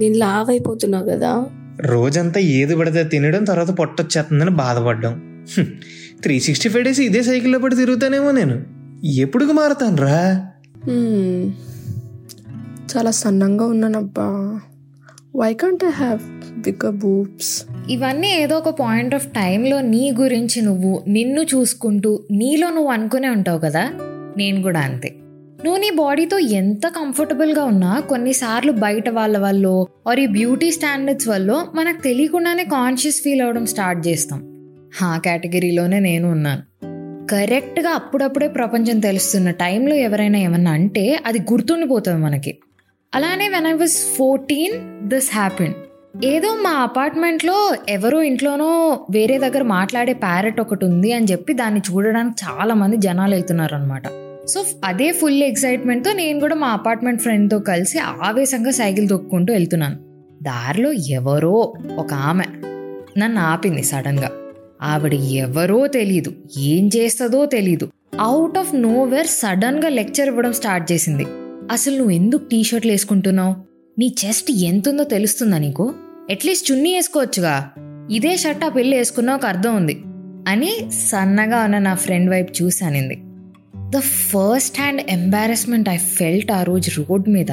నేను లావ్ అయిపోతున్నావు కదా. రోజంతా ఏది పడితే తినడం తర్వాత పొట్టొచ్చేస్తుందని బాధపడ్డం. త్రీ సిక్స్టీ ఫైవ్ డేస్ ఇదే సైకిల్లో పడి తిరుగుతానేమో నేను. ఎప్పుడుకి మారుతాను రా. చాలా సన్నంగా ఉన్నానబ్బా. Why can't I have bigger boobs ఇవన్నీ ఏదో ఒక పాయింట్ ఆఫ్ టైంలో నీ గురించి నువ్వు నిన్ను చూసుకుంటూ నీలో నువ్వు అనుకునే ఉంటావు కదా? నేను కూడా అంతే. నువ్వు నీ బాడీతో ఎంత కంఫర్టబుల్గా ఉన్నా కొన్నిసార్లు బయట వాళ్ళ వల్ల ఆర్ ఈ బ్యూటీ స్టాండర్డ్స్ వల్ల మనకు తెలియకుండానే కాన్షియస్ ఫీల్ అవ్వడం స్టార్ట్ చేస్తాం. ఆ కేటగిరీలోనే నేను ఉన్నాను. కరెక్ట్గా అప్పుడప్పుడే ప్రపంచం తెలుస్తున్న టైంలో ఎవరైనా ఏమన్నా అంటే అది గుర్తుండిపోతుంది మనకి. అలానే when I was fourteen this happen ఏదో మా అపార్ట్మెంట్లో ఎవరో ఇంట్లోనో వేరే దగ్గర మాట్లాడే ప్యారెట్ ఒకటి ఉంది అని చెప్పి దాన్ని చూడడానికి చాలా మంది జనాలు వెళ్తున్నారు అనమాట సో అదే ఫుల్ ఎక్సైట్మెంట్తో నేను కూడా మా అపార్ట్మెంట్ ఫ్రెండ్తో కలిసి ఆవేశంగా సైకిల్ తొక్కుంటూ వెళ్తున్నాను. దారిలో ఎవరో ఒక ఆమె నన్ను ఆపింది సడన్గా. ఆవిడ ఎవరో తెలీదు ఏం చేస్తుందో తెలీదు. అవుట్ ఆఫ్ నోవేర్ సడన్గా లెక్చర్ ఇవ్వడం స్టార్ట్ చేసింది. అసలు నువ్వు ఎందుకు టీ షర్ట్లు వేసుకుంటున్నావు? నీ చెస్ట్ ఎంతుందో తెలుస్తుందా నీకు? అట్లీస్ట్ చున్నీ వేసుకోవచ్చుగా. ఇదే షర్ట్ ఆ పెళ్ళి వేసుకున్నావు అర్థం ఉంది అని సన్నగా ఉన్న నా ఫ్రెండ్ వైపు చూసానింది the first hand embarrassment I felt ఆ రోజు రోడ్ మీద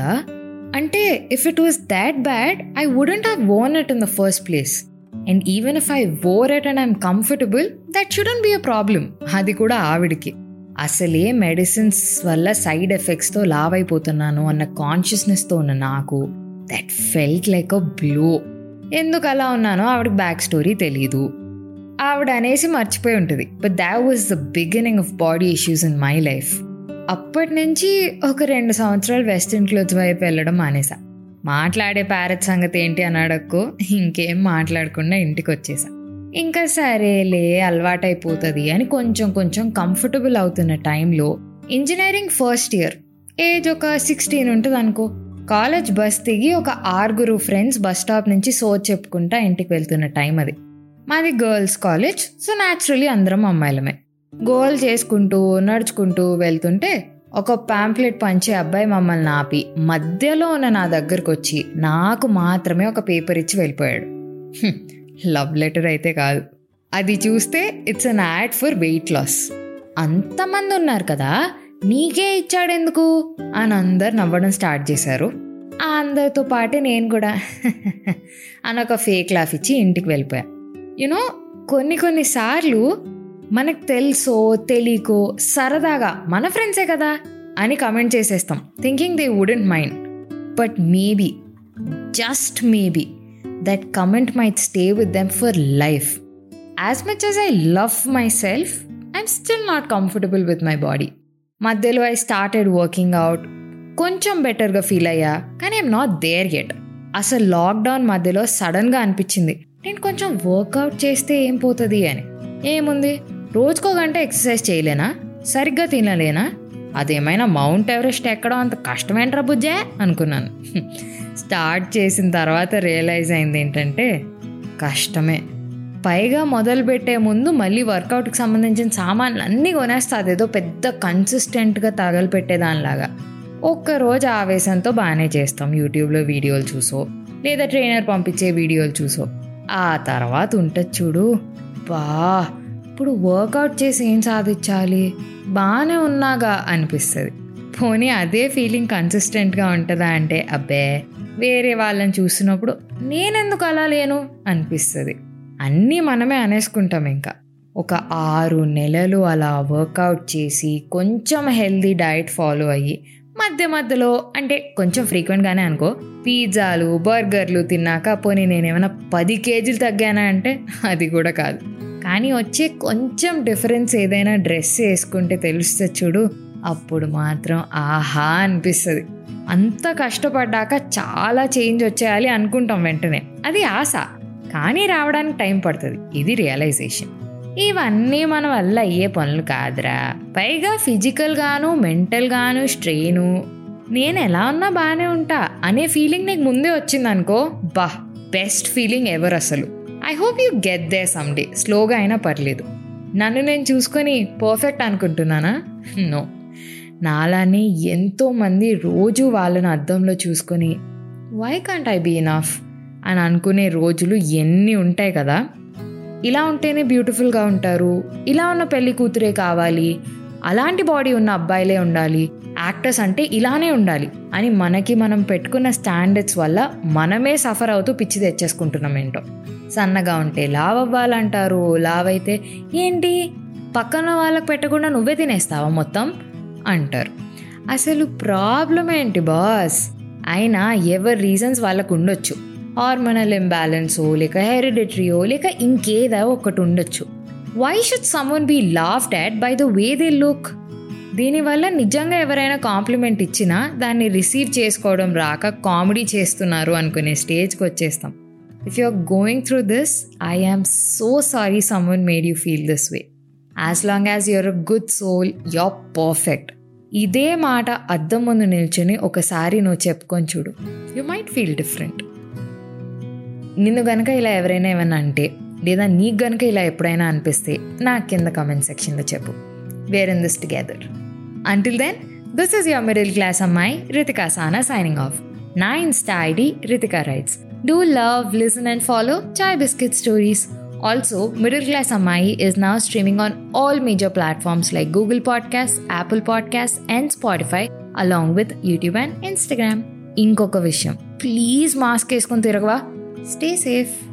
అంటే if it was that bad I wouldn't have worn it in the first place and even if I wore it and I'm comfortable that shouldn't be a problem అది కూడా ఆవిడికి. అసలే medicines వల్ల side ఎఫెక్ట్స్తో లావ్ అయిపోతున్నాను అన్న కాన్షియస్నెస్తో ఉన్న నాకు that felt like a blow ఎందుకు అలా ఉన్నానో ఆవిడకి బ్యాక్ స్టోరీ తెలీదు. ఆవిడ అనేసి మర్చిపోయి ఉంటుంది. But that was the beginning of body issues in my life అప్పటి నుంచి ఒక రెండు సంవత్సరాలు వెస్ట్రన్ క్లోత్ వైపు వెళ్ళడం మానేసా. మాట్లాడే ప్యారెట్ సంగతి ఏంటి అని అడక్కు ఇంకేం మాట్లాడకుండా ఇంటికి వచ్చేసా ఇంకా సరేలే అలవాటైపోతుంది అని కొంచెం కొంచెం కంఫర్టబుల్ అవుతున్న టైంలో ఇంజనీరింగ్ ఫస్ట్ ఇయర్ ఏజ్ ఒక సిక్స్టీన్ ఉంటుంది అనుకో కాలేజ్ బస్ దిగి ఒక ఆరుగురు ఫ్రెండ్స్ బస్ స్టాప్ నుంచి సో చెప్పుకుంటా ఇంటికి వెళ్తున్న టైం అది. మాది గర్ల్స్ కాలేజ్ సో న్యాచురలీ అందరం అమ్మాయిలమే. గోల్ చేసుకుంటూ నడుచుకుంటూ వెళ్తుంటే ఒక పాంప్లెట్ పంచే అబ్బాయి మమ్మల్ని ఆపి మధ్యలో ఉన్న నా దగ్గరకు వచ్చి నాకు మాత్రమే ఒక పేపర్ ఇచ్చి వెళ్ళిపోయాడు. లవ్ లెటర్ అయితే కాదు. అది చూస్తే it's an ad for weight loss అంతమంది ఉన్నారు కదా నీకే ఇచ్చాడెందుకు? అని అందరు నవ్వడం స్టార్ట్ చేశారు. ఆ అందరితో పాటే నేను కూడా అని ఒక ఫేక్ లాఫ్ ఇచ్చి ఇంటికి వెళ్ళిపోయా. యునో కొన్ని కొన్నిసార్లు మనకు తెలుసో తెలియకో సరదాగా మన ఫ్రెండ్సే కదా అని కమెంట్ చేసేస్తాం. Thinking they wouldn't mind but maybe just maybe that comment might stay with them for life as much as I love myself I'm still not comfortable with my body మధ్యలో ఐ స్టార్టెడ్ వర్కింగ్ అవుట్ కొంచెం బెటర్గా feel అయ్యా కానీ I'm not there yet అసలు lockdown మధ్యలో సడన్గా అనిపించింది. నేను కొంచెం వర్కౌట్ చేస్తే ఏం పోతుంది అని. ఏముంది? రోజుకో గంట ఎక్సర్సైజ్ చేయలేనా? సరిగ్గా తినలేనా? అదేమైనా మౌంట్ ఎవరెస్ట్ ఎక్కడం అంత కష్టమేంట్రా బుజ్జే? అనుకున్నాను. స్టార్ట్ చేసిన తర్వాత రియలైజ్ అయింది ఏంటంటే కష్టమే. పైగా మొదలు పెట్టే ముందు మళ్ళీ వర్కౌట్కి సంబంధించిన సామాన్లు అన్నీ కొనేస్తా. అదేదో పెద్ద కన్సిస్టెంట్గా తగలపెట్టేదానిలాగా ఒక్కరోజు ఆవేశంతో బాగానే చేస్తాం. యూట్యూబ్లో వీడియోలు చూసో లేదా ట్రైనర్ పంపించే వీడియోలు చూసో. ఆ తర్వాత ఉంటుంది చూడు. బా ఇప్పుడు వర్కౌట్ చేసి ఏం సాధించాలి? బాగానే ఉన్నాగా అనిపిస్తుంది. పోనీ అదే ఫీలింగ్ కన్సిస్టెంట్గా ఉంటుందా అంటే అబ్బే వేరే వాళ్ళని చూసినప్పుడు నేనెందుకు అలా లేను? అనిపిస్తుంది. అన్నీ మనమే అనేసుకుంటాం ఇంకా. ఒక ఆరు నెలలు అలా వర్కౌట్ చేసి కొంచెం హెల్దీ డైట్ ఫాలో అయ్యి మధ్య మధ్యలో అంటే కొంచెం ఫ్రీక్వెంట్గానే అనుకో పిజ్జాలు బర్గర్లు తిన్నాక పోనీ నేనేమైనా పది కేజీలు తగ్గానా అంటే అది కూడా కాదు. కానీ వచ్చే కొంచెం డిఫరెన్స్ ఏదైనా డ్రెస్ వేసుకుంటే తెలుస్తే చూడు అప్పుడు మాత్రం ఆహా అనిపిస్తుంది. అంత కష్టపడ్డాక చాలా చేంజ్ వచ్చేయాలి అనుకుంటాం వెంటనే. అది ఆశ. కానీ రావడానికి టైం పడుతుంది. ఇది రియలైజేషన్ ఇవన్నీ మన వల్ల అయ్యే పనులు కాదురా. పైగా ఫిజికల్ గాను మెంటల్ గాను స్ట్రెయిను నేను ఎలా ఉన్నా బాగానే ఉంటా అనే ఫీలింగ్ నీకు ముందే వచ్చింది అనుకో బా బెస్ట్ ఫీలింగ్ ఎవర్ అసలు. I hope you get there someday స్లోగా అయినా పర్లేదు. నన్ను నేను చూసుకొని పర్ఫెక్ట్ అనుకుంటున్నానా? నో నాలానే ఎంతోమంది రోజు వాళ్ళని అద్దంలో చూసుకొని why can't I be enough అని అనుకునే రోజులు ఎన్ని ఉంటాయి కదా? ఇలా ఉంటేనే బ్యూటిఫుల్గా ఉంటారు. ఇలా ఉన్న పెళ్ళి కూతురే కావాలి. అలాంటి బాడీ ఉన్న అబ్బాయిలే ఉండాలి. యాక్టర్స్ అంటే ఇలానే ఉండాలి. అని మనకి మనం పెట్టుకున్న స్టాండర్డ్స్ వల్ల మనమే సఫర్ అవుతూ పిచ్చి తెచ్చేసుకుంటున్నాం ఏంటో. సన్నగా ఉంటే లావ్ అవ్వాలంటారు. లావ్ అయితే ఏంటి? పక్కన వాళ్ళకి పెట్టకుండా నువ్వే తినేస్తావా మొత్తం? అంటారు. అసలు ప్రాబ్లం ఏంటి బాస్? అయినా ఎవరి రీజన్స్ వాళ్ళకు ఉండొచ్చు. హార్మోనల్ ఇంబ్యాలెన్సో లేక హెరిడిటరీయో లేక ఇంకేదో ఒకటి ఉండొచ్చు. Why should someone be laughed at by the way they look దీనివల్ల నిజంగా ఎవరైనా కాంప్లిమెంట్ ఇచ్చినా దాన్ని రిసీవ్ చేసుకోవడం రాక కామెడీ చేస్తున్నారు అనుకునే స్టేజ్కి వచ్చేస్తాం. If you are going through this I am so sorry someone made you feel this way as long as your a good soul your perfect ఇదే మాట అద్దం ముందు నిల్చుని ఒకసారి నువ్వు చెప్పుకొని చూడు. యు మైట్ ఫీల్ డిఫరెంట్ నిన్ను గనక ఇలా ఎవరైనా ఏమైనా అంటే లేదా నీకు గనక ఇలా ఎప్పుడైనా అనిపిస్తే నా కింద కామెంట్ సెక్షన్లో చెప్పు. We're in this together until then this is your middle class అమ్మాయి రితికా సానా సైనింగ్ ఆఫ్ నా Insta ID Ritika writes do love listen and follow chai biscuit stories also middle class అమ్మాయి ఇస్ నా streaming on all major platforms like Google podcast Apple podcast and Spotify along with YouTube and Instagram ఇంకొక విషయం please mask వేసుకొని తిరగవా? Stay safe